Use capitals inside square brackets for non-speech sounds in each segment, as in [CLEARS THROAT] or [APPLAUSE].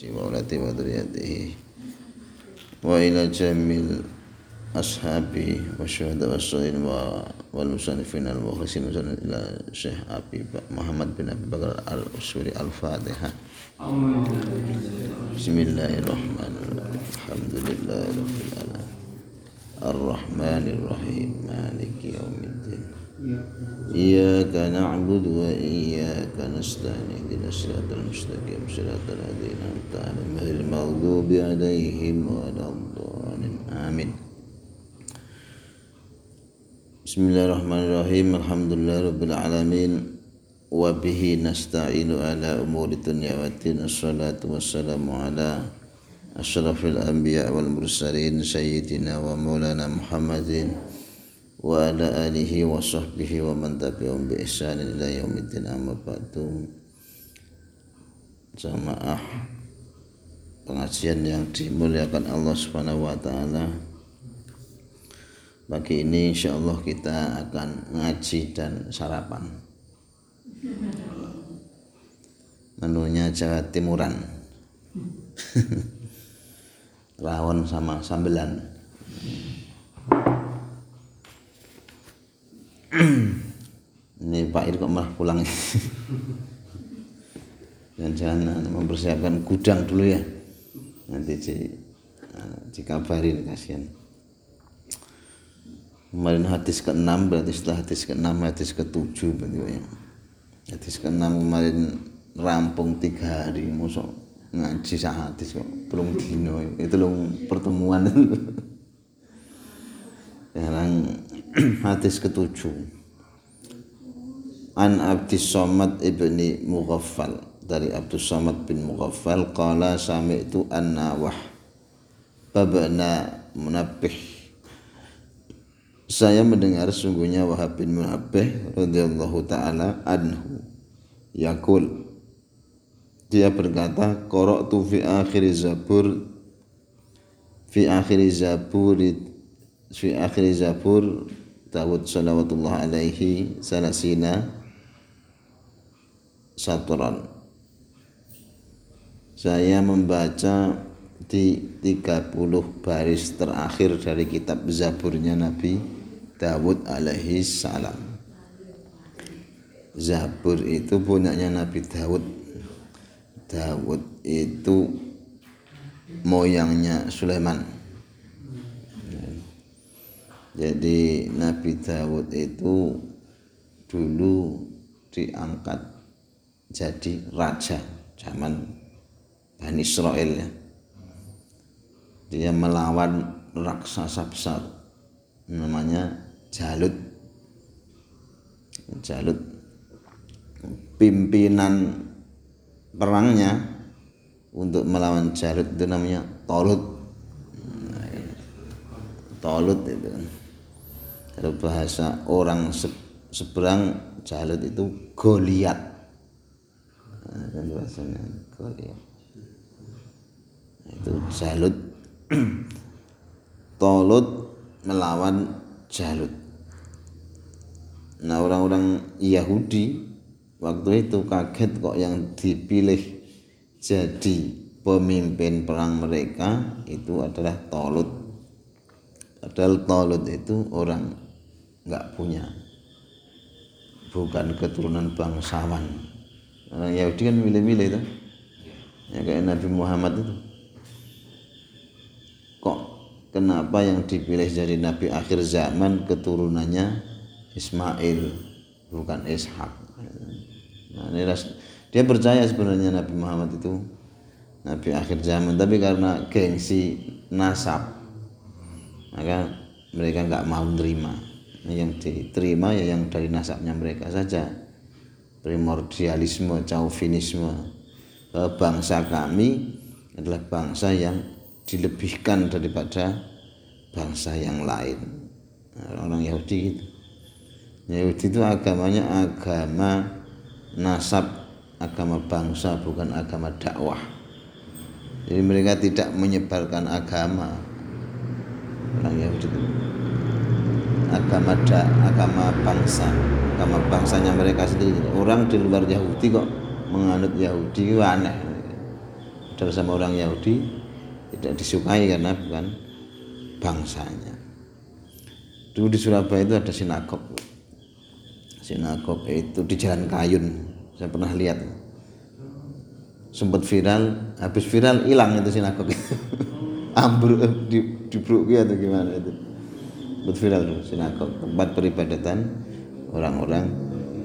وأولاد وذريته وإلى جميع أصحابه والشهداء والصالحين والمصنفين المخلصين إلى الشيخ أبي محمد بن أبي بكر الأسوري الفاتحة. بسم الله الرحمن الرحيم. الحمد لله رب العالمين. الرحمن الرحيم. مالك يوم الدين. إياك نعبد وإياك نستعين اهدنا الصراط المستقيم صراط الذين أنعمت عليهم غير المغضوب عليهم ولا الضالين آمين. بسم الله الرحمن الرحيم الحمد لله رب العالمين وبه نستعين على أمور الدنيا والدين الصلاة والسلام على أشرف الأنبياء والمرسلين سيدنا ومولانا محمد وعلى آله وصحبه ومن تبعهم بإحسان إلى يوم الدين أما بعد jamaah pengajian yang dimuliakan Allah Subhanahu wa taala. Pagi ini insya Allah kita akan ngaji dan sarapan. Menunya Jawa Timuran. [LAUGHS] Rawon sama sambelan. [CLEARS THROAT] ini Pak Ir kok malah pulang dan [LAUGHS] jangan mempersiapkan gudang dulu ya. Nanti di, dikabarin kasihan. Kemarin hadis ke-6 berarti setelah hadis ke-6 hadis ke-7 berarti ya. Hadis ke-6 kemarin rampung tiga hari musuh ngaji hadis kok. Belum dino itu loh pertemuan. [LAUGHS] Sekarang [CLEARS THROAT] hadis ketujuh. An Abdus Somad ibni Mughaffal. Dari Abdus Somad bin Mughaffal qala sami'tu an-nawah babna munabbih saya mendengar sungguhnya Wahab bin Munabbih radhiyallahu taala anhu. Yakul dia berkata qara'tu fi akhir zabur fi akhir zabur fi akhir zabur Dawud salawatullah alaihi salasina satran saya membaca di 30 baris terakhir dari kitab Zaburnya Nabi Dawud alaihi salam. Zabur itu punyanya Nabi Dawud. Dawud itu moyangnya Sulaiman jadi Nabi Dawud itu dulu diangkat jadi raja zaman Bani Israel ya. Dia melawan raksasa besar namanya Jalut. Jalut pimpinan perangnya untuk melawan Jalut itu namanya Tolut. Tolut itu kalau bahasa orang seberang Jalut itu Goliat. Nah, kan bahasanya Goliat. Itu Jalut. [CLEARS THROAT] Tolut melawan Jalut. Nah orang-orang Yahudi waktu itu kaget kok yang dipilih jadi pemimpin perang mereka itu adalah Tolut. Padahal Tolut itu orang nggak punya. Bukan keturunan bangsawan. Orang Yahudi kan milih-milih itu ya kayak Nabi Muhammad itu. Kok kenapa yang dipilih jadi Nabi akhir zaman keturunannya Ismail bukan Ishak? Nah, ini dia percaya sebenarnya Nabi Muhammad itu Nabi akhir zaman tapi karena gengsi nasab maka mereka nggak mau menerima yang diterima ya yang dari nasabnya mereka saja. Primordialisme chauvinisme. Bangsa kami adalah bangsa yang dilebihkan daripada bangsa yang lain. Orang Yahudi gitu. Yahudi itu agamanya agama nasab agama bangsa bukan agama dakwah. Jadi mereka tidak menyebarkan agama. Orang Yahudi itu agama da, agama bangsa agama bangsanya mereka sendiri. Orang di luar Yahudi kok menganut Yahudi aneh. Sadar sama orang Yahudi tidak disukai karena bukan bangsanya. Dulu di Surabaya itu ada sinagog. Sinagog itu di Jalan Kayun saya pernah lihat. Sempat viral habis viral hilang itu sinagog [LAUGHS] ambruk di dibruki atau gimana itu tuh sinagog tempat peribadatan orang-orang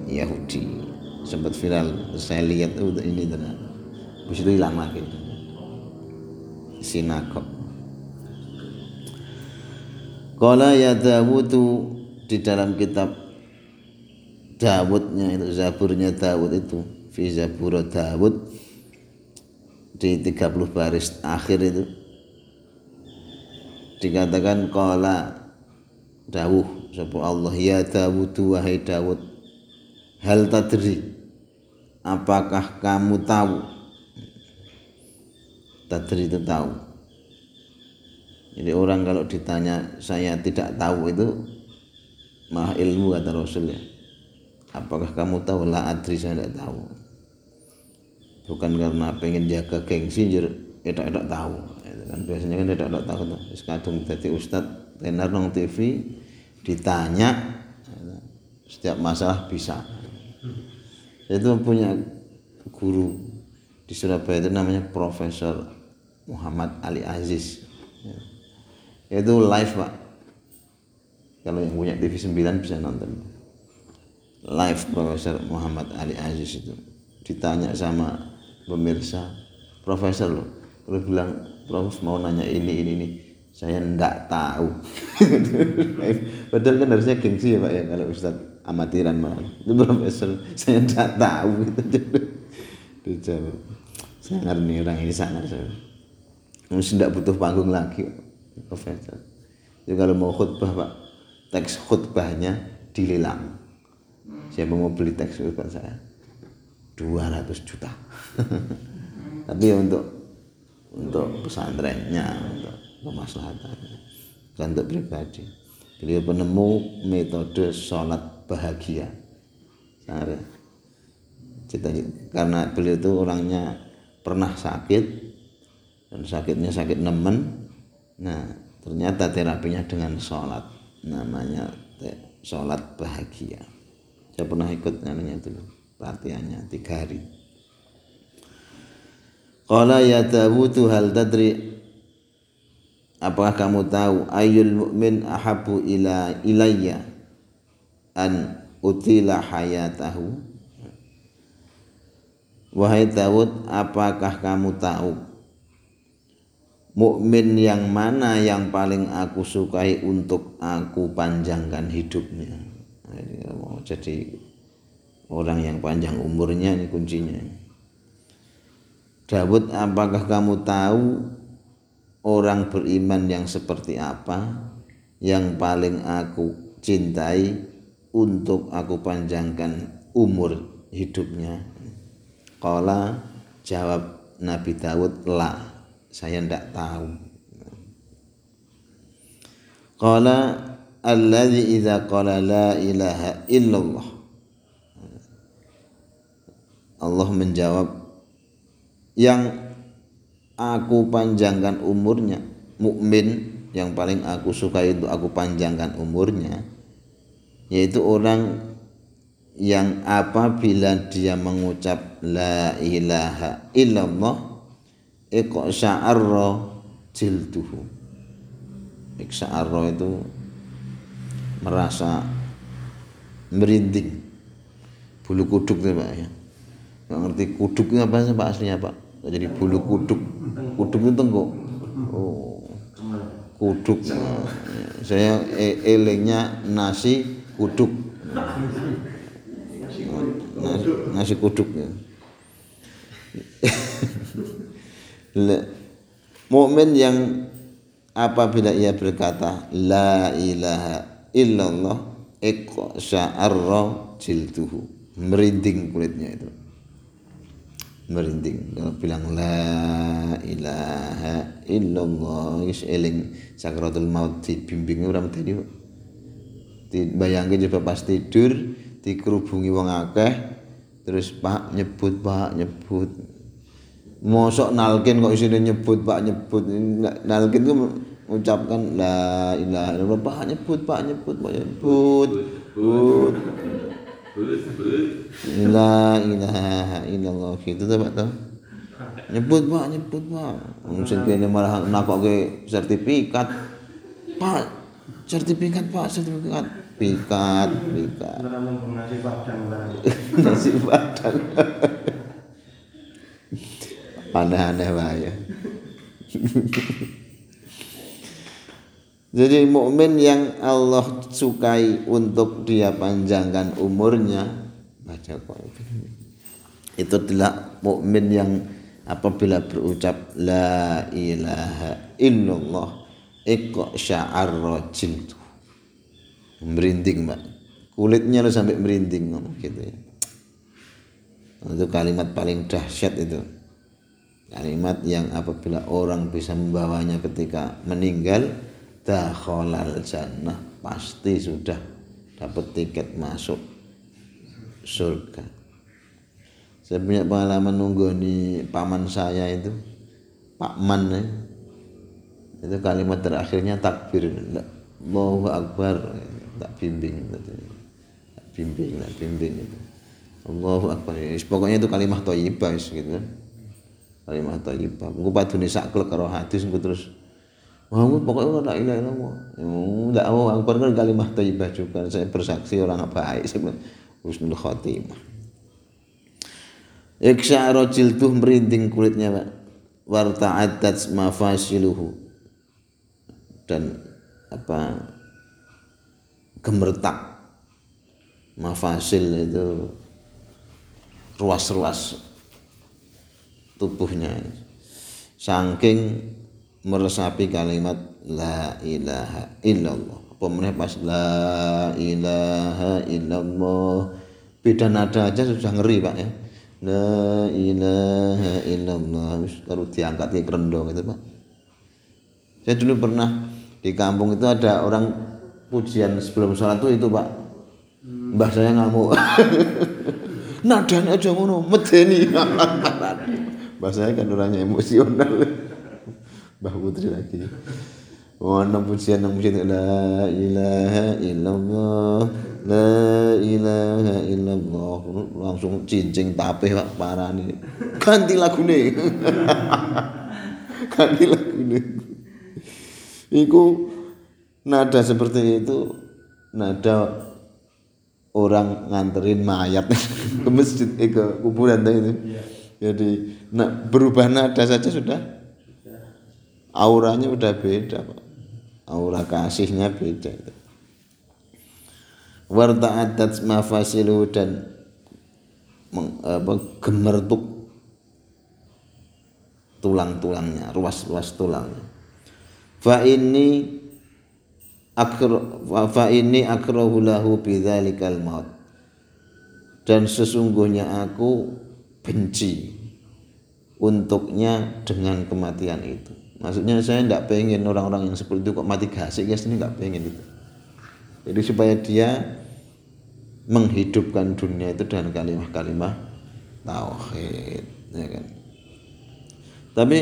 Yahudi. Sempat viral saya lihat oh, ini tenang habis itu hilang lagi. Sinagog. Kala ya Dawudu di dalam kitab Dawudnya itu Zaburnya Dawud itu fi Zabur Dawud di 30 baris akhir itu dikatakan qala dawuh sapa Allah ya Dawud wahai Dawud hal tadri? Apakah kamu tahu? Tadri itu tahu. Jadi orang kalau ditanya saya tidak tahu itu mah ilmu kata Rasul ya. Apakah kamu tahu? La adri saya tidak tahu. Bukan karena pengen jaga gengsi jur tidak tahu. Itu kan biasanya kan tidak tidak tahu tuh. Kadung jadi ustad tenar nong TV ditanya setiap masalah bisa. Itu punya guru di Surabaya itu namanya Profesor Muhammad Ali Aziz. Itu live pak. Kalau yang punya TV 9 bisa nonton. Live Profesor Muhammad Ali Aziz itu. Ditanya sama pemirsa profesor loh terus bilang prof mau nanya ini ini ini saya ndak tahu. [LAUGHS] Padahal kan harusnya gengsi ya pak ya kalau ustadz amatiran malah itu profesor saya ndak tahu. Gitu saya ngerti orang ini sangat saya mesti ndak butuh panggung lagi profesor. Jadi kalau mau khutbah pak teks khutbahnya dilelang. Siapa mau beli teks khutbah saya. 200 juta. [LAUGHS] Tapi untuk untuk pesantrennya untuk pemaslahatan dan untuk pribadi. Beliau penemu metode sholat bahagia. Karena beliau itu orangnya pernah sakit dan sakitnya sakit nemen. Nah ternyata terapinya dengan sholat. Namanya sholat bahagia. Saya pernah ikut namanya dulu latihannya tiga hari. Qala ya Dawudu hal tadri Apakah kamu tahu ayul mu'min ahabu ila ilayya an utila hayatahu? Wahai Dawud apakah kamu tahu? Mukmin yang mana yang paling aku sukai untuk aku panjangkan hidupnya? Jadi orang yang panjang umurnya ini kuncinya. Dawud apakah kamu tahu orang beriman yang seperti apa yang paling aku cintai untuk aku panjangkan umur hidupnya? Kala jawab Nabi Dawud lah saya tidak tahu. Kala alladhi idza qala la ilaha illallah. Allah menjawab yang aku panjangkan umurnya. Mukmin yang paling aku suka itu aku panjangkan umurnya. Yaitu orang yang apabila dia mengucap la ilaha illallah iqsa'arra jilduhu. Iqsa'arra itu merasa merinding. Bulu kuduk itu Pak ya. Nggak ngerti kuduk itu apa sih pak aslinya pak jadi bulu kuduk. Kuduk itu tenggok oh kuduk. Saya e elengnya nasi kuduk. Nasi, nasi kuduk ya. mukmin yang apabila ia berkata la ilaha illallah iqsa'arra jilduhu. Merinding kulitnya itu merinding. Bilang la ilaha illallah wis eling. Sakratul maut dibimbing ora medeni dibayangke coba pas tidur dikerubungi wong akeh terus Pak nyebut Pak nyebut. Mosok nalkin kok isine nyebut Pak nyebut. Nalkin ku mengucapkan la ilaha illallah. Pak nyebut Pak nyebut Pak nyebut. But la ilaha illallah. Gitu tuh Pak tuh nyebut Pak nyebut Pak mungkin kene malah nakoke sertifikat. Pak sertifikat Pak sertifikat. Pikat pikat. Nasi padang. Nasi padang aneh-aneh ya. Jadi mukmin yang Allah sukai untuk dia panjangkan umurnya baca. Itu adalah mukmin yang apabila berucap la ilaha illallah iqa sya'ar jildu. Merinding, Mbak. Kulitnya lo sampai merinding gitu ya. Itu kalimat paling dahsyat itu kalimat yang apabila orang bisa membawanya ketika meninggal dakhalal jannah. Pasti sudah dapat tiket masuk surga. Saya punya pengalaman nunggu di paman saya itu. Pak Man ya. itu kalimat terakhirnya takbir. Allahu Akbar. Tak bimbing. Tak bimbing tak bimbing itu. Allahu Akbar. Pokoknya itu kalimat thayyibah gitu kan. Kalimat thayyibah engko padune saklek karo hadis engko terus Muhammad pokoknya la ilaha illallah. Enggak ya, mau akbar kan kalimat thayyibah juga. Saya bersaksi orang baik sebenarnya husnul khotimah. Iksya'ra jilduh merinding kulitnya, Pak. Warta'addat mafasiluhu. Dan apa gemertak mafasil itu ruas-ruas tubuhnya saking meresapi kalimat la ilaha illallah. Meneh pas la ilaha illallah. Beda nada aja sudah ngeri Pak ya. La ilaha illallah. Baru diangkat ke kerendong itu Pak. Saya dulu pernah di kampung itu ada orang pujian sebelum sholat itu itu Pak. Mbah saya ngamuk. [LAUGHS] Nadanya aja ngono medeni. [LAUGHS] Bahasanya kan orangnya emosional Mbah Putri lagi. Oh, enam pujian enam pujian. La ilaha illallah. La ilaha illallah. Langsung cincing tapeh pak. Parah nih. Ganti lagu nih [LAUGHS] ganti lagu nih Iku nada seperti itu nada orang nganterin mayat [LAUGHS] ke masjid eh, ke kuburan itu. Yeah. Jadi nah, berubah nada saja sudah auranya udah beda Pak. Aura kasihnya beda itu. Warta'adat mafasilu dan gemertuk tulang-tulangnya, ruas-ruas tulangnya. Fa ini akro fa ini akrahu lahu bidzalikal maut. Dan sesungguhnya aku benci untuknya dengan kematian itu. Maksudnya saya tidak pengen orang-orang yang seperti itu kok mati gasik guys ini nggak pengen itu. Jadi supaya dia menghidupkan dunia itu dengan kalimat-kalimat tauhid, ya kan. Tapi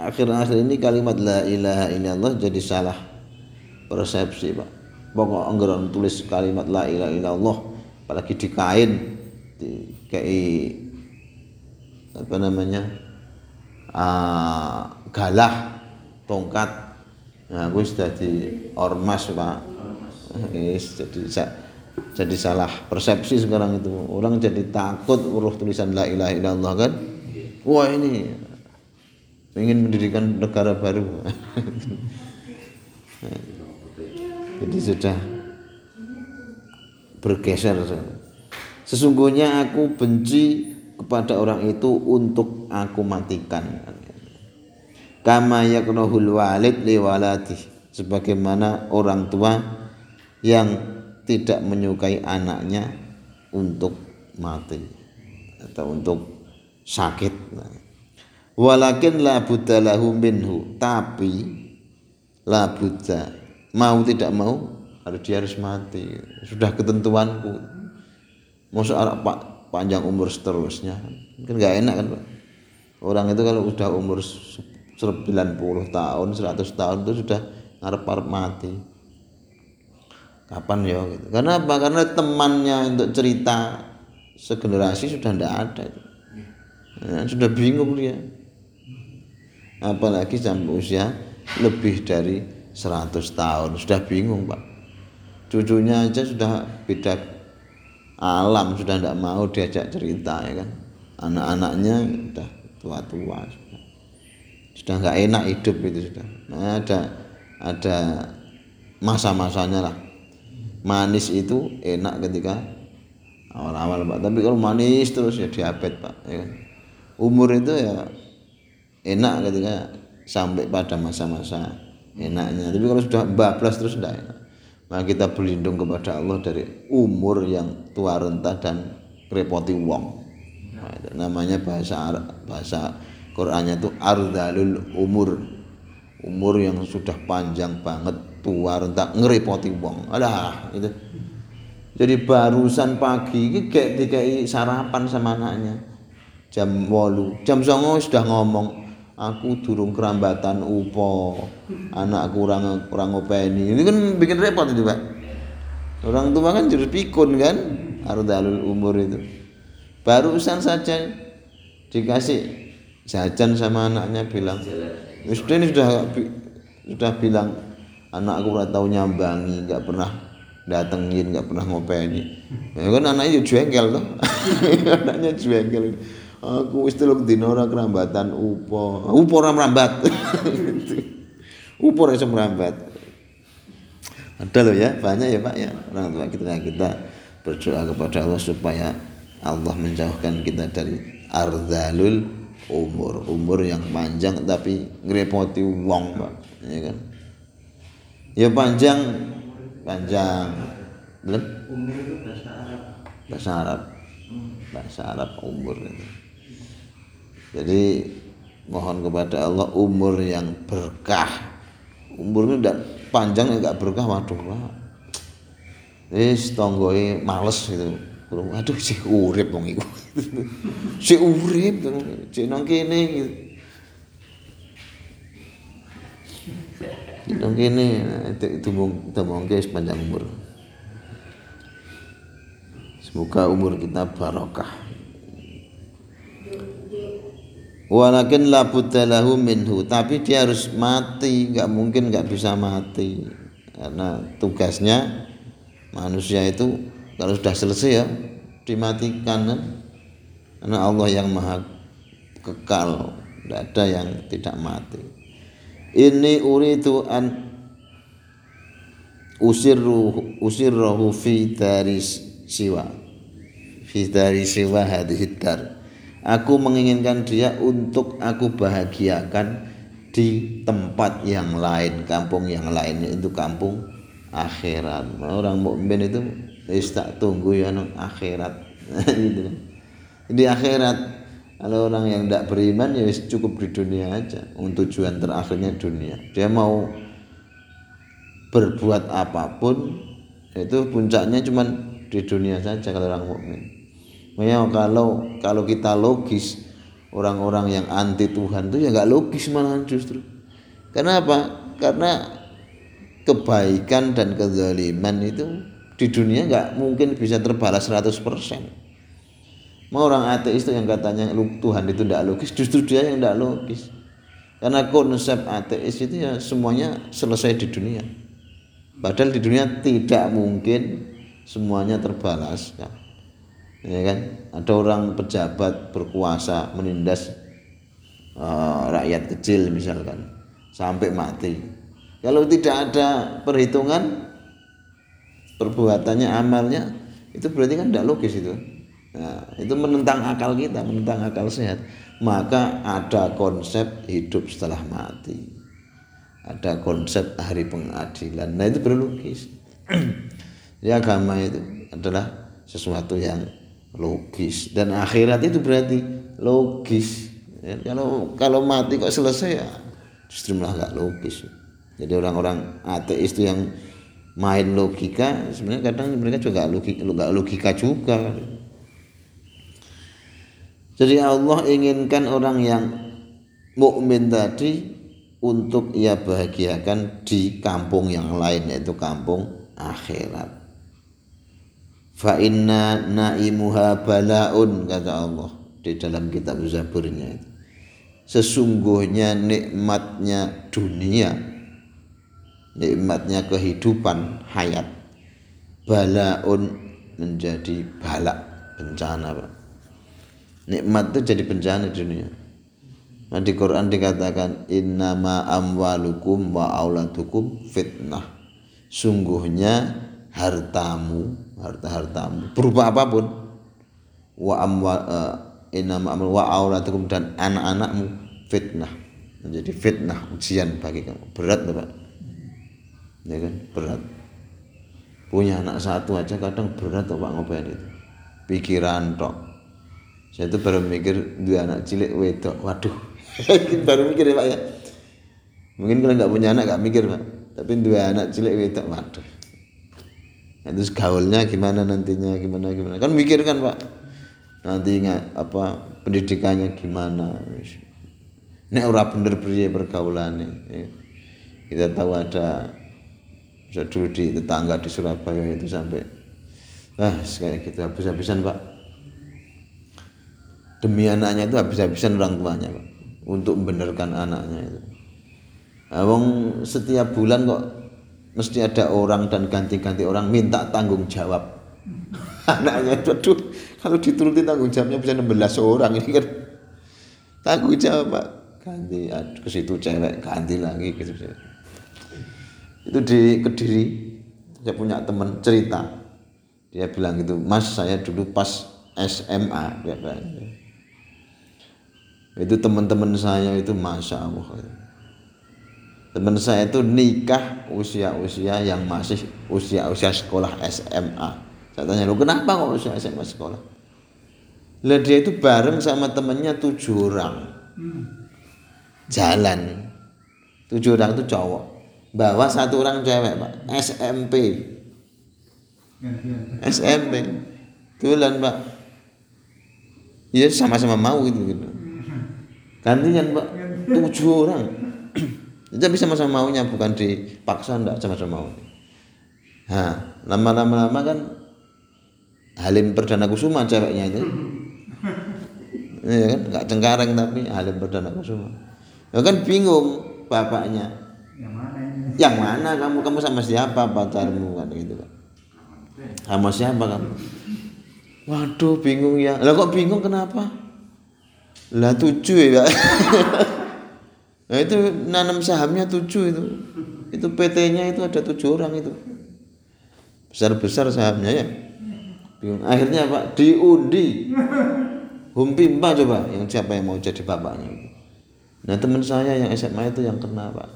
akhir-akhir ini kalimat la ilaha illallah jadi salah persepsi pak. Pokok anggaran tulis kalimat la ilaha illallah apalagi di kain di kayak apa namanya uh, galah tongkat. Nah gue jadi ormas pak. Yes, jadi jadi salah persepsi sekarang itu. Orang jadi takut uruh tulisan la ilaha illallah kan? Wah ini ingin mendirikan negara baru. [LAUGHS] Jadi sudah bergeser. Sesungguhnya aku benci kepada orang itu untuk aku matikan kama yaknahul walid li waladi sebagaimana orang tua yang tidak menyukai anaknya untuk mati atau untuk sakit. Walakin la buddha lahu minhu. Tapi la buddha mau tidak mau harus dia harus mati. Sudah ketentuanku. Masuk anak pak panjang umur seterusnya. Kan nggak enak kan pak? Orang itu kalau sudah umur 90 tahun 100 tahun itu sudah ngarep-ngarep mati. Kapan ya gitu. karena apa? Karena temannya untuk cerita segenerasi sudah tidak ada nah, sudah bingung dia. Apalagi sampai usia lebih dari 100 tahun. Sudah bingung pak. Cucunya aja sudah beda alam sudah tidak mau diajak cerita ya kan. Anak-anaknya sudah tua-tua sudah nggak enak hidup itu sudah. Nah, ada ada masa-masanya lah. Manis itu enak ketika awal-awal pak. Tapi kalau manis terus ya diabetes pak ya kan? umur itu ya enak ketika sampai pada masa-masa enaknya. Tapi kalau sudah bablas terus tidak enak. Maka kita berlindung kepada Allah dari umur yang tua renta dan repoti wong. Nah, namanya bahasa Arab, bahasa Qurannya itu ardalul umur. Umur yang sudah panjang banget tua renta ngerepoti wong. Ada itu jadi barusan pagi ini kayak dikai sarapan sama anaknya. Jam walu jam songo sudah ngomong aku durung kerambatan upo anak kurang kurang openi ini kan bikin repot itu pak. Orang tua kan jadi pikun kan ardalul umur itu. Barusan saja dikasih jajan sama anaknya bilang sudah ini sudah sudah bilang anakku ora tahu nyambangi nggak pernah datengin nggak pernah ngopeni. Ya kan anaknya jengkel tuh [LAUGHS] anaknya jengkel. Aku wis telung dina ora kerambatan upo. Upo ora merambat. [LAUGHS] Upo ora iso merambat. Ada loh ya banyak ya Pak ya. Orang tua kita kita berdoa kepada Allah supaya Allah menjauhkan kita dari ardalul umur umur yang panjang tapi ngerepoti wong Pak. Ya kan? Ya panjang. Panjang. Belum bahasa Arab. Bahasa Arab. Umur itu. Jadi mohon kepada Allah umur yang berkah. Umur itu tidak panjang enggak berkah. Waduh Pak. Wis tonggoe males gitu aduh si urip wong iku [LAUGHS] si urip si nang kene gitu Nang kene tumbung tumbungke sepanjang umur. Semoga umur kita barokah. Walakin la lahu minhu, tapi dia harus mati, nggak mungkin nggak bisa mati. Karena tugasnya manusia itu kalau sudah selesai ya dimatikan kan. Karena Allah yang maha kekal, tidak ada yang tidak mati. Ini uritu an usirru usirruhu fi daris siwa. Fi daris siwa dar. Aku menginginkan dia untuk aku bahagiakan di tempat yang lain kampung yang lain itu kampung akhirat. Orang mukmin itu wis tak tunggu ya nang akhirat [LAUGHS] gitu di akhirat kalau orang yang tidak beriman ya cukup di dunia aja. Untuk tujuan terakhirnya dunia. Dia mau berbuat apa pun itu puncaknya cuma di dunia saja kalau orang mukmin. Makanya kalau kalau kita logis orang-orang yang anti Tuhan itu ya nggak logis malah justru. Karena apa? Karena kebaikan dan kezaliman itu di dunia nggak mungkin bisa terbalas 100%. Mau orang ateis itu yang katanya Tuhan itu tidak logis, justru dia yang tidak logis. Karena konsep ateis itu ya semuanya selesai di dunia. Padahal di dunia tidak mungkin semuanya terbalaskan. Ya kan? Ada orang pejabat berkuasa menindas uh, rakyat kecil misalkan sampai mati. Kalau tidak ada perhitungan perbuatannya amalnya itu berarti kan tidak logis itu. Nah, itu menentang akal kita, menentang akal sehat. Maka ada konsep hidup setelah mati. Ada konsep hari pengadilan. Nah, itu berlogis. ya agama itu adalah sesuatu yang logis dan akhirat itu berarti logis. Ya, kalau kalau mati kok selesai ya justru malah nggak logis. Jadi orang-orang ateis itu yang main logika sebenarnya kadang mereka juga logika, logika juga Jadi Allah inginkan orang yang mukmin tadi untuk ia bahagiakan di kampung yang lain yaitu kampung akhirat. Fa inna naimuha balaun kata Allah di dalam kitab Zaburnya. Sesungguhnya nikmatnya dunia, nikmatnya kehidupan hayat, balaun menjadi balak bencana Pak. Nikmat itu jadi bencana di dunia. Nah, di Quran dikatakan innama amwalukum wa auladukum fitnah. Sungguhnya hartamu, harta-hartamu berupa apa pun wa amwal uh, innama amwal wa auladukum dan anak-anakmu fitnah. Menjadi fitnah ujian bagi kamu. Berat Pak. Ya kan? Berat. Punya anak satu aja kadang berat Pak ngobain itu. Pikiran tok. Saya itu baru mikir dua anak cilik wedok. Waduh, [LAUGHS] baru mikir ya pak ya mungkin kalau nggak punya anak nggak mikir pak tapi dua anak cilik wedok waduh nah, terus gaulnya gimana nantinya gimana gimana kan mikir kan pak nanti nggak apa pendidikannya gimana ini orang bener pria pergaulan ya. kita tahu ada bisa dulu di tetangga di Surabaya itu sampai ah kayak gitu habis-habisan pak demi anaknya itu habis-habisan orang tuanya pak untuk membenarkan anaknya itu. Awang setiap bulan kok mesti ada orang dan ganti-ganti orang minta tanggung jawab. [LAUGHS] anaknya aduh kalau dituruti tanggung jawabnya bisa 16 orang ini kan tanggung jawab Pak. Ganti ke situ cewek ganti lagi gitu. Itu di Kediri saya punya teman cerita. Dia bilang gitu, "Mas, saya dulu pas SMA." Dia bilang, itu teman-teman saya itu masya Allah. Teman saya itu nikah usia-usia yang masih usia-usia sekolah SMA saya tanya lu kenapa kok usia SMA sekolah? Lah dia itu bareng sama temennya tujuh orang. Jalan. Tujuh orang itu cowok bawa satu orang cewek pak. SMP SMP tulan pak. Ya sama-sama mau gitu gitu. Gantian pak. Tujuh orang. Bisa sama-sama maunya bukan dipaksa enggak sama-sama mau. Nah lama-lama lama kan Halim Perdana Kusuma ceweknya itu. Ya kan? Nggak cengkareng tapi Halim Perdana Kusuma. Ya kan bingung bapaknya. Ini? Yang mana kamu? Kamu sama siapa pacarmu? Kan gitu kan sama siapa kamu? Waduh bingung ya. Lah kok bingung kenapa? Lah tujuh ya [LAUGHS] nah itu nanam sahamnya tujuh itu. Itu PT-nya itu ada tujuh orang itu. Besar besar sahamnya ya. Akhirnya pak diundi. Humpimpa coba yang siapa yang mau jadi bapaknya itu. Nah teman saya yang SMA itu yang kena pak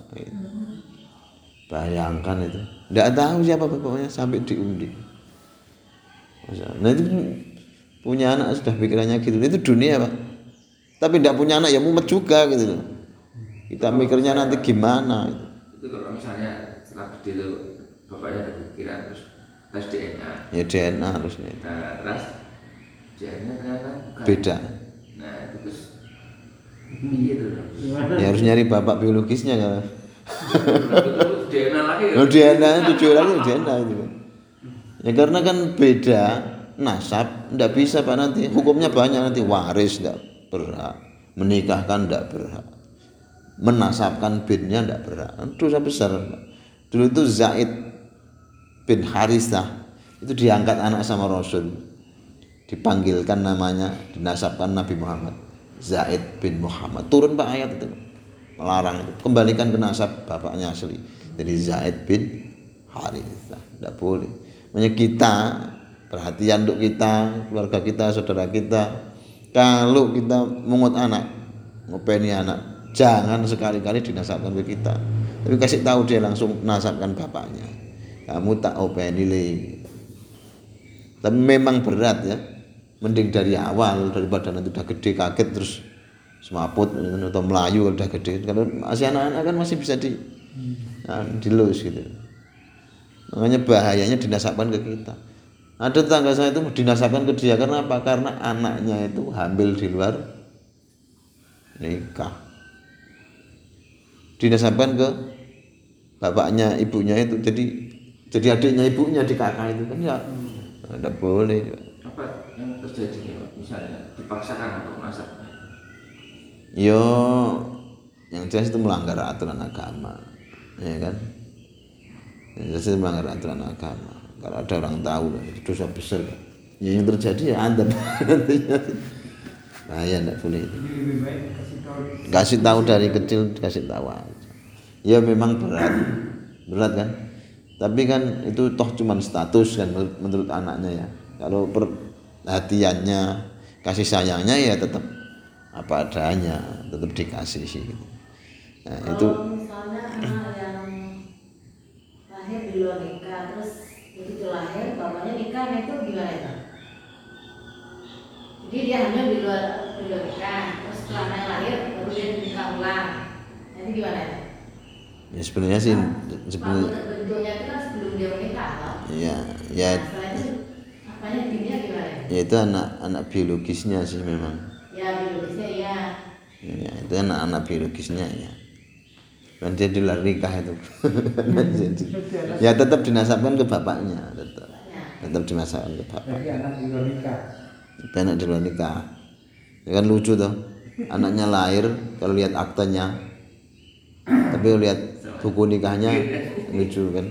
bayangkan itu. Tidak tahu siapa bapaknya sampai diundi. Nah itu punya anak sudah pikirannya gitu. Itu dunia pak. Tapi tidak punya anak ya mumet juga gitu loh. Kita mikirnya nanti gimana itu itu kalau misalnya setelah gede itu bapaknya ada pikiran terus tes DNA ya DNA harusnya. Nah terus DNA ternyata bukan. Beda. Nah itu terus iya tuh ya harus nyari bapak biologisnya kan Terus DNA lagi ya Kalau DNA tujuh lagi DNA itu. Ya karena kan beda nasab tidak bisa pak nanti. Hukumnya banyak nanti waris tidak berhak menikahkan tidak berhak menasabkan binnya tidak berhak. Dosa besar dulu itu Zaid bin Harithah itu diangkat anak sama Rasul. Dipanggilkan namanya dinasabkan Nabi Muhammad. Zaid bin Muhammad. Turun pak ayat itu melarang itu. Kembalikan ke nasab bapaknya asli jadi Zaid bin Harithah tidak boleh. Makanya kita perhatian untuk kita keluarga kita saudara kita. Kalau kita mengut anak ngopeni anak jangan sekali-kali dinasabkan ke kita. Tapi kasih tahu dia langsung nasabkan bapaknya. Kamu tak openi le. Tapi memang berat ya. Mending dari awal daripada nanti udah gede kaget terus semaput atau melayu udah gede. Kalau masih anak-anak kan masih bisa di dilus gitu. Makanya bahayanya dinasabkan ke kita. Ada tetangga saya itu dinasabkan ke dia karena apa? Karena anaknya itu hamil di luar nikah. Dinasabkan ke bapaknya ibunya itu. Jadi jadi adiknya ibunya di kakak itu kan ya tidak boleh. Apa yang terjadi ya misalnya dipaksakan untuk masak yo yang jelas itu melanggar aturan agama ya kan? Jelas itu melanggar aturan agama. Kalau ada orang tahu itu dosa besar. Ya yang terjadi ya anda nantinya bahaya tidak boleh. Itu Jadi kasih tahu dari kecil kasih tahu aja. Ya memang berat. Berat kan? Tapi kan itu toh cuman status kan menurut, menurut anaknya ya. Kalau perhatiannya kasih sayangnya ya tetap apa adanya tetap dikasih sih gitu. nah itu Kalau misalnya anak yang di luar nikah terus begitu lahir bapaknya nikah nah itu gimana itu? Jadi dia hamil di luar di luar nikah terus setelah anaknya lahir baru dia nikah ulang. Nanti gimana itu? ya sebenarnya sih Kalau sebenarnya itu kan sebelum dia menikah loh. ya ya Nah, itu apanya gimana? ya itu anak anak biologisnya sih memang Ya biologisnya iya. ya itu anak-anak biologisnya ya dan dia di nikah itu. [LAUGHS] Jadi, ya tetap dinasabkan ke bapaknya tetap. Ya. tetap dinasabkan ke bapak. Jadi anak di luar nikah. Tapi anak di luar nikah. Ya kan lucu tuh anaknya lahir kalau lihat aktenya tapi lihat buku nikahnya lucu kan.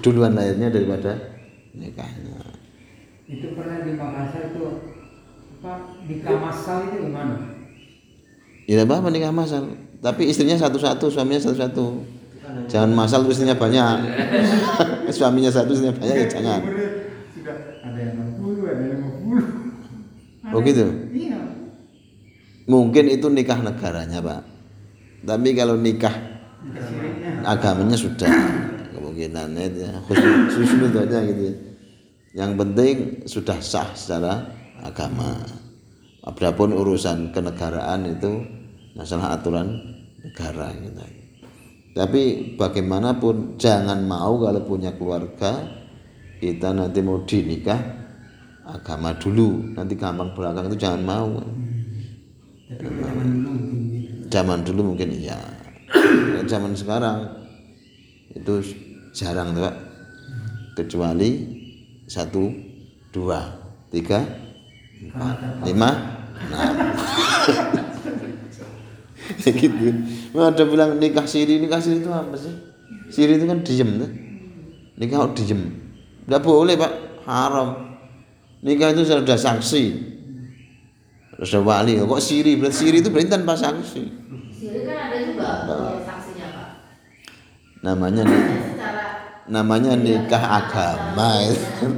Duluan lahirnya daripada nikahnya. Itu pernah di Makassar itu apa nikah masal itu gimana? ya apa nikah masal tapi istrinya satu-satu suaminya satu-satu jangan masal istrinya banyak [LAUGHS] suaminya satu istrinya banyak ya jangan Umurnya Sudah ada yang 60, ada yang 50. Oh gitu? Iya. mungkin itu nikah negaranya pak tapi kalau nikah agamanya sudah kemungkinannya itu ya khusus aja gitu ya. yang penting sudah sah secara agama apa pun urusan kenegaraan itu masalah aturan negara gitu. Tapi bagaimanapun jangan mau kalau punya keluarga kita nanti mau dinikah agama dulu. Nanti gampang belakang itu jangan mau. Tapi kalau zaman dulu mungkin gitu. zaman dulu mungkin iya. Zaman sekarang itu jarang tuh Pak. kecuali satu dua tiga empat lima enam [LAUGHS] gitu. Ada bilang nikah siri nikah siri itu apa sih? Siri itu kan diem tuh. Nikah kok diem? Tidak boleh pak. Haram. Nikah itu sudah saksi sudah wali. Kok siri? Berarti siri itu berarti tanpa saksi Siri kan ada juga eh, saksinya pak. namanya namanya nikah agama. Itu.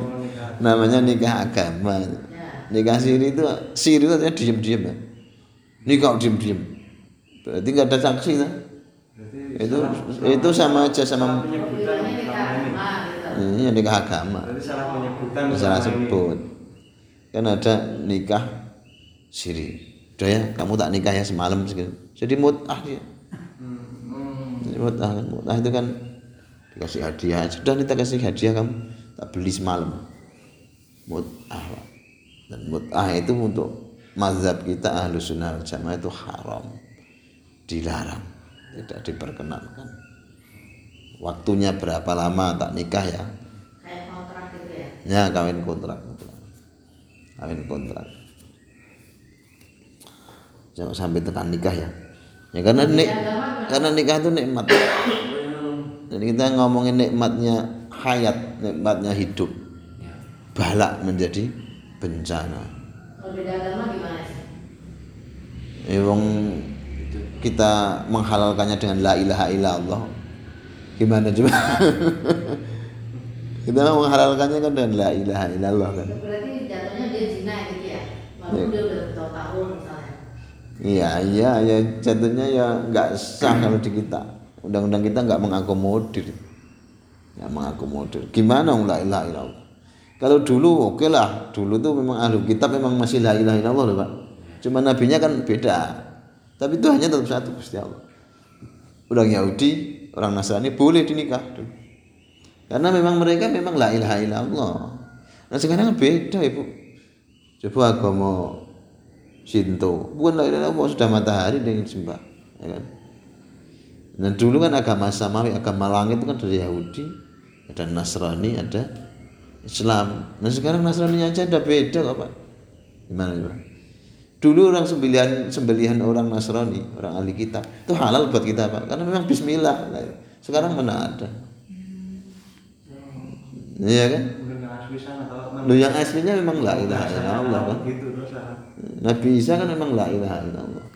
namanya nikah agama. Ya, nikah siri itu siri itu artinya diem diem ya. Nikah diem diem berarti nggak ada saksi kan itu itu sama aja sama pilihannya nikah agama gitu. ini. nikah agama. Berarti salah penyebutan salah ini. sebut. Kan ada nikah siri. Udah ya kamu tak nikah ya semalam segitu jadi mutah dia. Jadi mutah kan. Mutah itu kan dikasih hadiah sudah kita kasih hadiah kamu. Tak beli semalam. Mutah dan mutah itu untuk mazhab kita ahlu sunnah jamaah itu haram dilarang. Tidak diperkenankan. Waktunya berapa lama tak nikah ya? Kayak kontrak gitu ya. ya kawin kontrak kawin kontrak. Jangan sampai tekan nikah ya. Ya karena nik karena nikah itu nikmat. Jadi kita ngomongin nikmatnya hayat nikmatnya hidup. Balak menjadi bencana. Kalau beda agama gimana sih? Eh, wong kita menghalalkannya dengan la ilaha illallah gimana coba [LAUGHS] kita menghalalkannya kan dengan la ilaha illallah kan Berarti jatuhnya dia zina gitu ya. Walaupun dia udah bertahun-tahun misalnya. Iya, iya, ya jatuhnya ya nggak sah kalau di kita. Undang-undang kita nggak mengakomodir. Nggak mengakomodir. Gimana la ilaha illallah? Kalau dulu oke lah, dulu tuh memang ahlu kitab memang masih la ilaha illallah loh, Pak. Cuma nabinya kan beda. Tapi itu hanya tetap satu Gusti Allah. Orang Yahudi, orang Nasrani boleh dinikah dulu. Karena memang mereka memang la ilaha illallah. Nah sekarang beda ibu. Coba agama Shinto, bukan la ilaha illallah sudah matahari dengan sembah, ya kan? Nah dulu kan agama samawi, agama langit itu kan dari Yahudi, ada Nasrani, ada Islam. Nah sekarang Nasrani aja udah beda kok pak. Gimana pak? Dulu orang sembelihan sembelihan orang Nasrani, orang ahli kitab itu halal buat kita pak, karena memang Bismillah. Sekarang mana ada? Iya kan? Lu yang aslinya memang la ilaha illallah kan? Nabi Isa kan memang la ilaha illallah.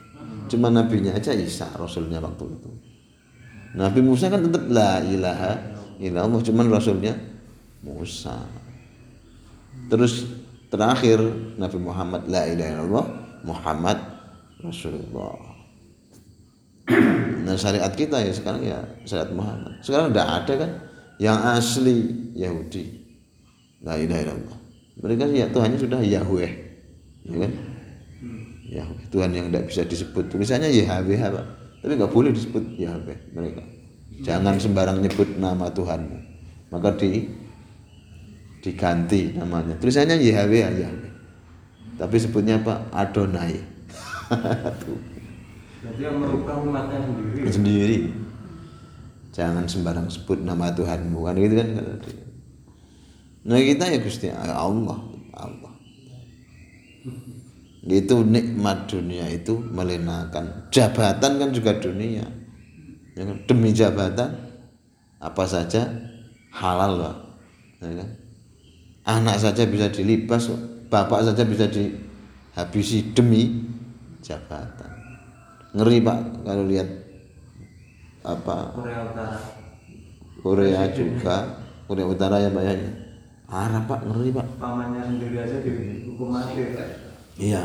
Cuma nabinya aja Isa rasulnya waktu itu. Nabi Musa kan tetap la ilaha illallah cuman rasulnya Musa. Terus terakhir Nabi Muhammad la ilaha illallah Muhammad Rasulullah. Nah syariat kita ya sekarang ya syariat Muhammad. Sekarang tidak ada kan yang asli Yahudi. La ilaha illallah. Mereka ya Tuhannya sudah Yahweh. Ya kan? Yahweh. Tuhan yang tidak bisa disebut. Tulisannya YHWH Pak. Tapi nggak boleh disebut Yahweh mereka. Jangan sembarang nyebut nama Tuhanmu. Maka di diganti namanya. Tulisannya YHWH Yahweh. Tapi sebutnya apa? Adonai. Tuh Berarti yang merubah umatnya sendiri. sendiri jangan sembarang sebut nama Tuhanmu kan gitu kan nah kita ya Gusti Allah Allah itu nikmat dunia itu melenakan jabatan kan juga dunia ya kan? demi jabatan apa saja halal Pak. ya kan? anak saja bisa dilibas kok. Bapak saja bisa dihabisi demi jabatan. Ngeri pak kalau lihat apa? Korea Utara. Korea juga. Korea Utara ya pak ya. Arab pak ngeri pak. Pamannya sendiri aja dihukum mati. iya.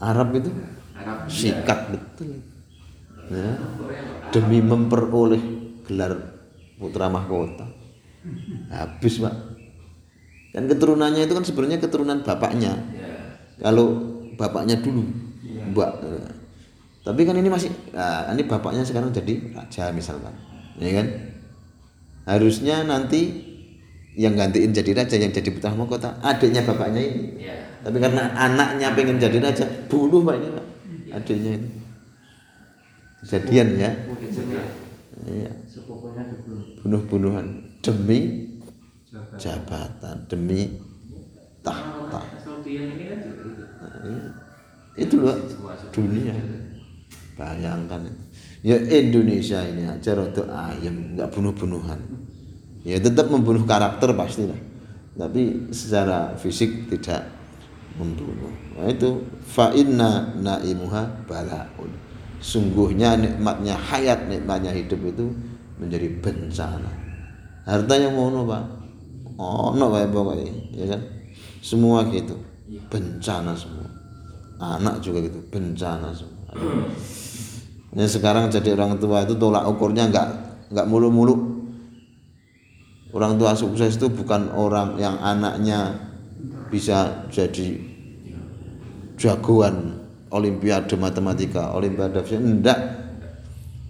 Arab itu Arab sikat betul. Ya. demi memperoleh gelar putra mahkota. Habis pak kan keturunannya itu kan sebenarnya keturunan bapaknya. Ya kalau bapaknya dulu mbak. Tapi kan ini masih nah, ini bapaknya sekarang jadi raja misalkan ya kan? Harusnya nanti yang gantiin jadi raja yang jadi putra mahkota adiknya bapaknya ini. Ya. Tapi karena anaknya pengen jadi raja bunuh pak ini pak. Adiknya ini. Kejadian ya. Iya. Bunuh-bunuhan. Demi. Jabatan demi tahta. Nah, iya. itu loh dunia. Bayangkan. Ya Indonesia ini aja rada ayam nggak bunuh-bunuhan. Ya tetap membunuh karakter pastilah tapi secara fisik tidak membunuh. Nah, itu fa inna naimuha balaun. Sungguhnya nikmatnya hayat nikmatnya hidup itu menjadi bencana. Harta yang mau pak oh no pokoknya ya kan? Semua gitu. Bencana semua. Anak juga gitu bencana semua. Ini sekarang jadi orang tua itu tolak ukurnya nggak nggak mulu-mulu orang tua sukses itu bukan orang yang anaknya bisa jadi jagoan olimpiade matematika olimpiade enggak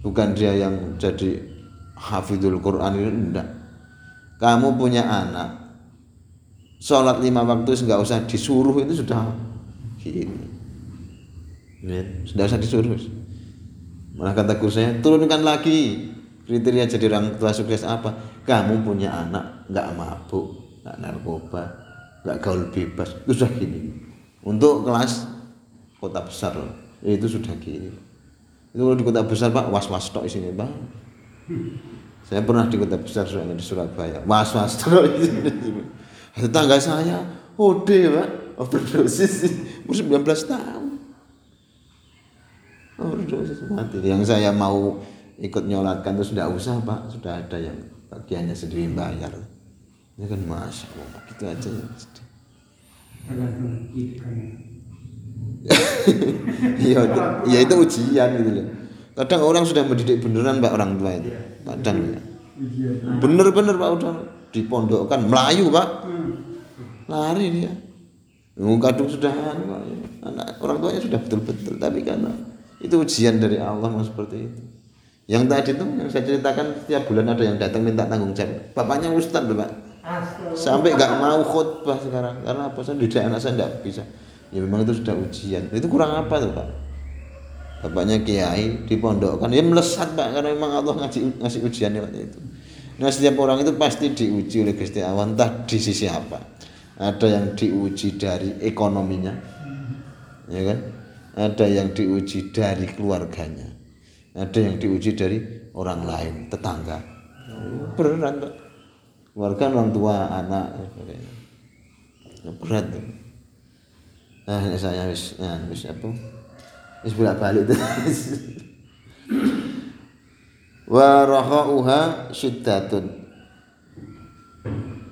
bukan dia yang jadi hafidul Quran itu enggak kamu punya anak. Sholat lima waktu nggak usah disuruh itu sudah gini. Ya, sudah usah disuruh. Malah kata guru saya turunkan lagi. Kriteria jadi orang tua sukses apa? Kamu punya anak nggak mabuk nggak narkoba nggak gaul bebas. Itu sudah gini. Untuk kelas kota besar itu sudah gini. Itu kalau di kota besar pak was was tok sini bang saya pernah di kota besar soalnya di Surabaya. Was was isini. tetangga saya ode pak. Overdosis. Umur 19 tahun. Overdosis. Mati. Yang saya mau ikut nyolatkan itu sudah usah pak. Sudah ada yang bagiannya sendiri bayar. Ini kan masya Allah gitu aja ya [LAUGHS] iya itu, ya itu ujian gitu loh kadang orang sudah mendidik beneran pak orang tua itu. Kadang ya. Bener-bener pak udah dipondokkan. Melayu pak. Lari dia. Kadung sudah anu, Pak. anak orang tuanya sudah betul-betul. Tapi karena itu ujian dari Allah memang seperti itu. Yang tadi itu yang saya ceritakan setiap bulan ada yang datang minta tanggung jawab. Bapaknya ustad loh pak. Sampai nggak mau khutbah sekarang. Karena apa saya tidak anak saya tidak bisa. Ya memang itu sudah ujian. Itu kurang apa tuh pak bapaknya kiai di pondok kan ya melesat pak karena memang Allah ngasih ngasih ujian waktu itu. Nah setiap orang itu pasti diuji oleh Gusti Allah entah di sisi apa. Ada yang diuji dari ekonominya ya kan? Ada yang diuji dari keluarganya. Ada yang diuji dari orang lain tetangga. Berat pak. Keluarga orang tua anak. Ya, berat tuh nah saya wis nah, wis apa wis bolak balik tuh wa rahauha syiddatun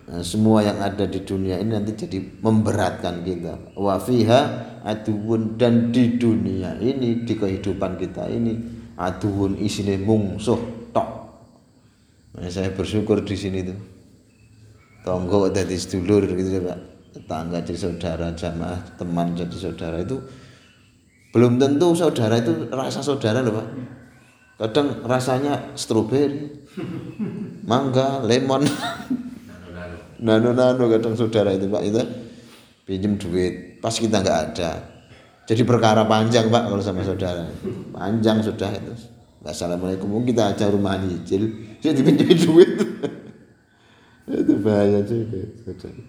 Nah, semua yang ada di dunia ini nanti jadi memberatkan kita. Wa fiha aduun dan di dunia ini di kehidupan kita ini aduun isine mungsuh tok. Nah, saya bersyukur di sini tuh. Tonggo jadi sedulur gitu ya, Pak. Tetangga jadi saudara, jamaah, teman jadi saudara itu belum tentu saudara itu rasa saudara loh, Pak. Kadang rasanya stroberi, mangga, lemon. nano-nano. Kadang saudara itu pak itu. Pinjem duit pas kita nggak ada. Jadi perkara panjang pak kalau sama saudara. Panjang sudah itu. Assalamualaikum kita aja rumah nyicil jadi pinjem duit. [LAUGHS] Itu bahaya juga saudara.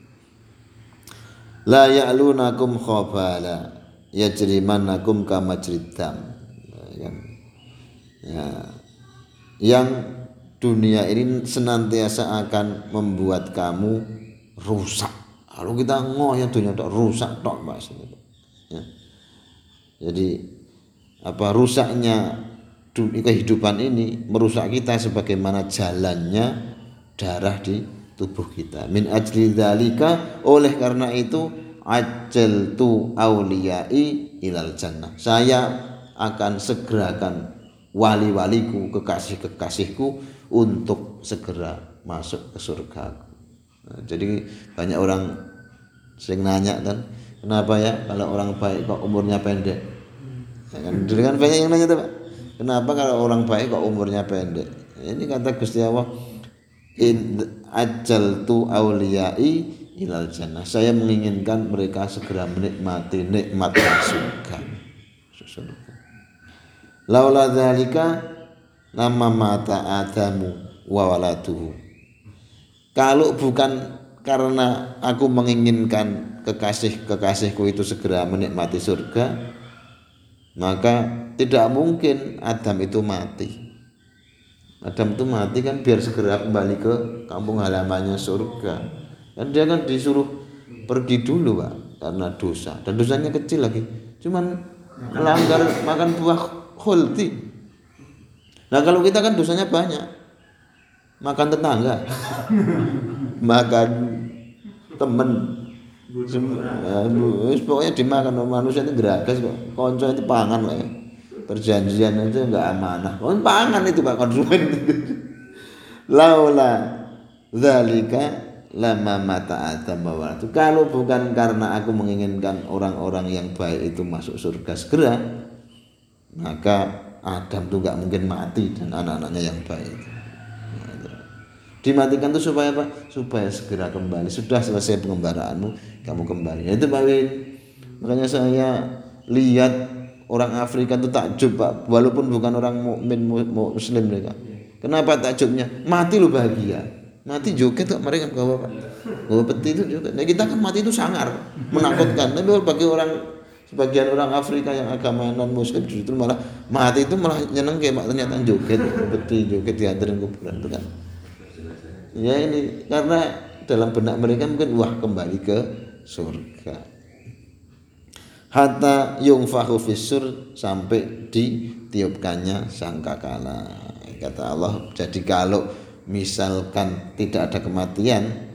La ya'lunakum khabala yajrimannakum kama jridam ya, kan? ya yang dunia ini senantiasa akan membuat kamu rusak. Kalau kita ngoyo dunia tok rusak tok Mas. Ya. Jadi apa rusaknya kehidupan ini merusak kita sebagaimana jalannya darah di tubuh kita. Min ajli dzalika oleh karena itu ajal tu auliyai ilal jannah. Saya akan segerakan wali-waliku, kekasih-kekasihku untuk segera masuk ke surga. Nah, jadi banyak orang sering nanya kan, kenapa ya kalau orang baik kok umurnya pendek? Ya kan, dulu kan banyak yang nanya tuh. Kenapa kalau orang baik kok umurnya pendek? Ini kata Gusti Allah, in ajal tu auliyai ilal jannah. Saya menginginkan mereka segera menikmati nikmat surga. Laula dzalika nama mata Adamu wa waladuhu. Kalau bukan karena aku menginginkan kekasih-kekasihku itu segera menikmati surga, maka tidak mungkin Adam itu mati. Adam itu mati kan biar segera kembali ke kampung halamannya surga. Dan dia kan disuruh pergi dulu pak karena dosa dan dosanya kecil lagi. Cuman melanggar makan buah khuldi. Nah kalau kita kan dosanya banyak. Makan tetangga. [LAUGHS] makan temen. Semua, pokoknya dimakan manusia itu geragas kok. Konco itu pangan lah ya. Perjanjian aja nggak amanah. Oh, pangan itu pak konsumen. [LAUGHS] Laula zalika lama mata Adam itu kalau bukan karena aku menginginkan orang-orang yang baik itu masuk surga segera maka Adam tuh nggak mungkin mati dan anak-anaknya yang baik dimatikan tuh supaya apa? Supaya segera kembali. Sudah selesai pengembaraanmu kamu kembali. Itu Pak makanya saya lihat orang Afrika itu takjub Pak. Walaupun bukan orang mukmin muslim mereka. Kenapa takjubnya? Mati lu bahagia mati joget kok mereka bawa Pak. Bawa peti itu juga nah, kita kan mati itu sangar menakutkan. Tapi bagi orang sebagian orang Afrika yang agama non muslim justru malah mati itu malah nyeneng kayak ternyata joget peti joget diantarin kuburan itu kan. Ya ini karena dalam benak mereka mungkin wah kembali ke surga. Hatta yungfahu fisur sampai ditiupkannya sangkakala. Kata Allah jadi kalau misalkan tidak ada kematian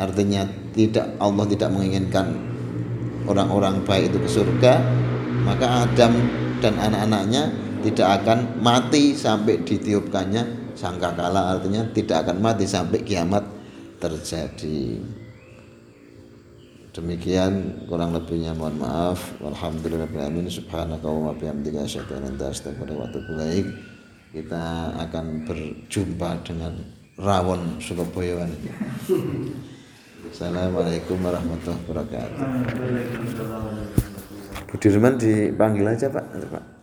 artinya tidak Allah tidak menginginkan orang-orang baik itu ke surga maka Adam dan anak-anaknya tidak akan mati sampai ditiupkannya sangkakala. Artinya tidak akan mati sampai kiamat terjadi. Demikian kurang lebihnya mohon maaf. Walhamdulillahirabbil subhanaka wa bihamdika asyhadu an la ilaha illa anta kita akan berjumpa dengan rawon Surabaya. Assalamualaikum warahmatullahi wabarakatuh. Budirman dipanggil aja Pak. Pak.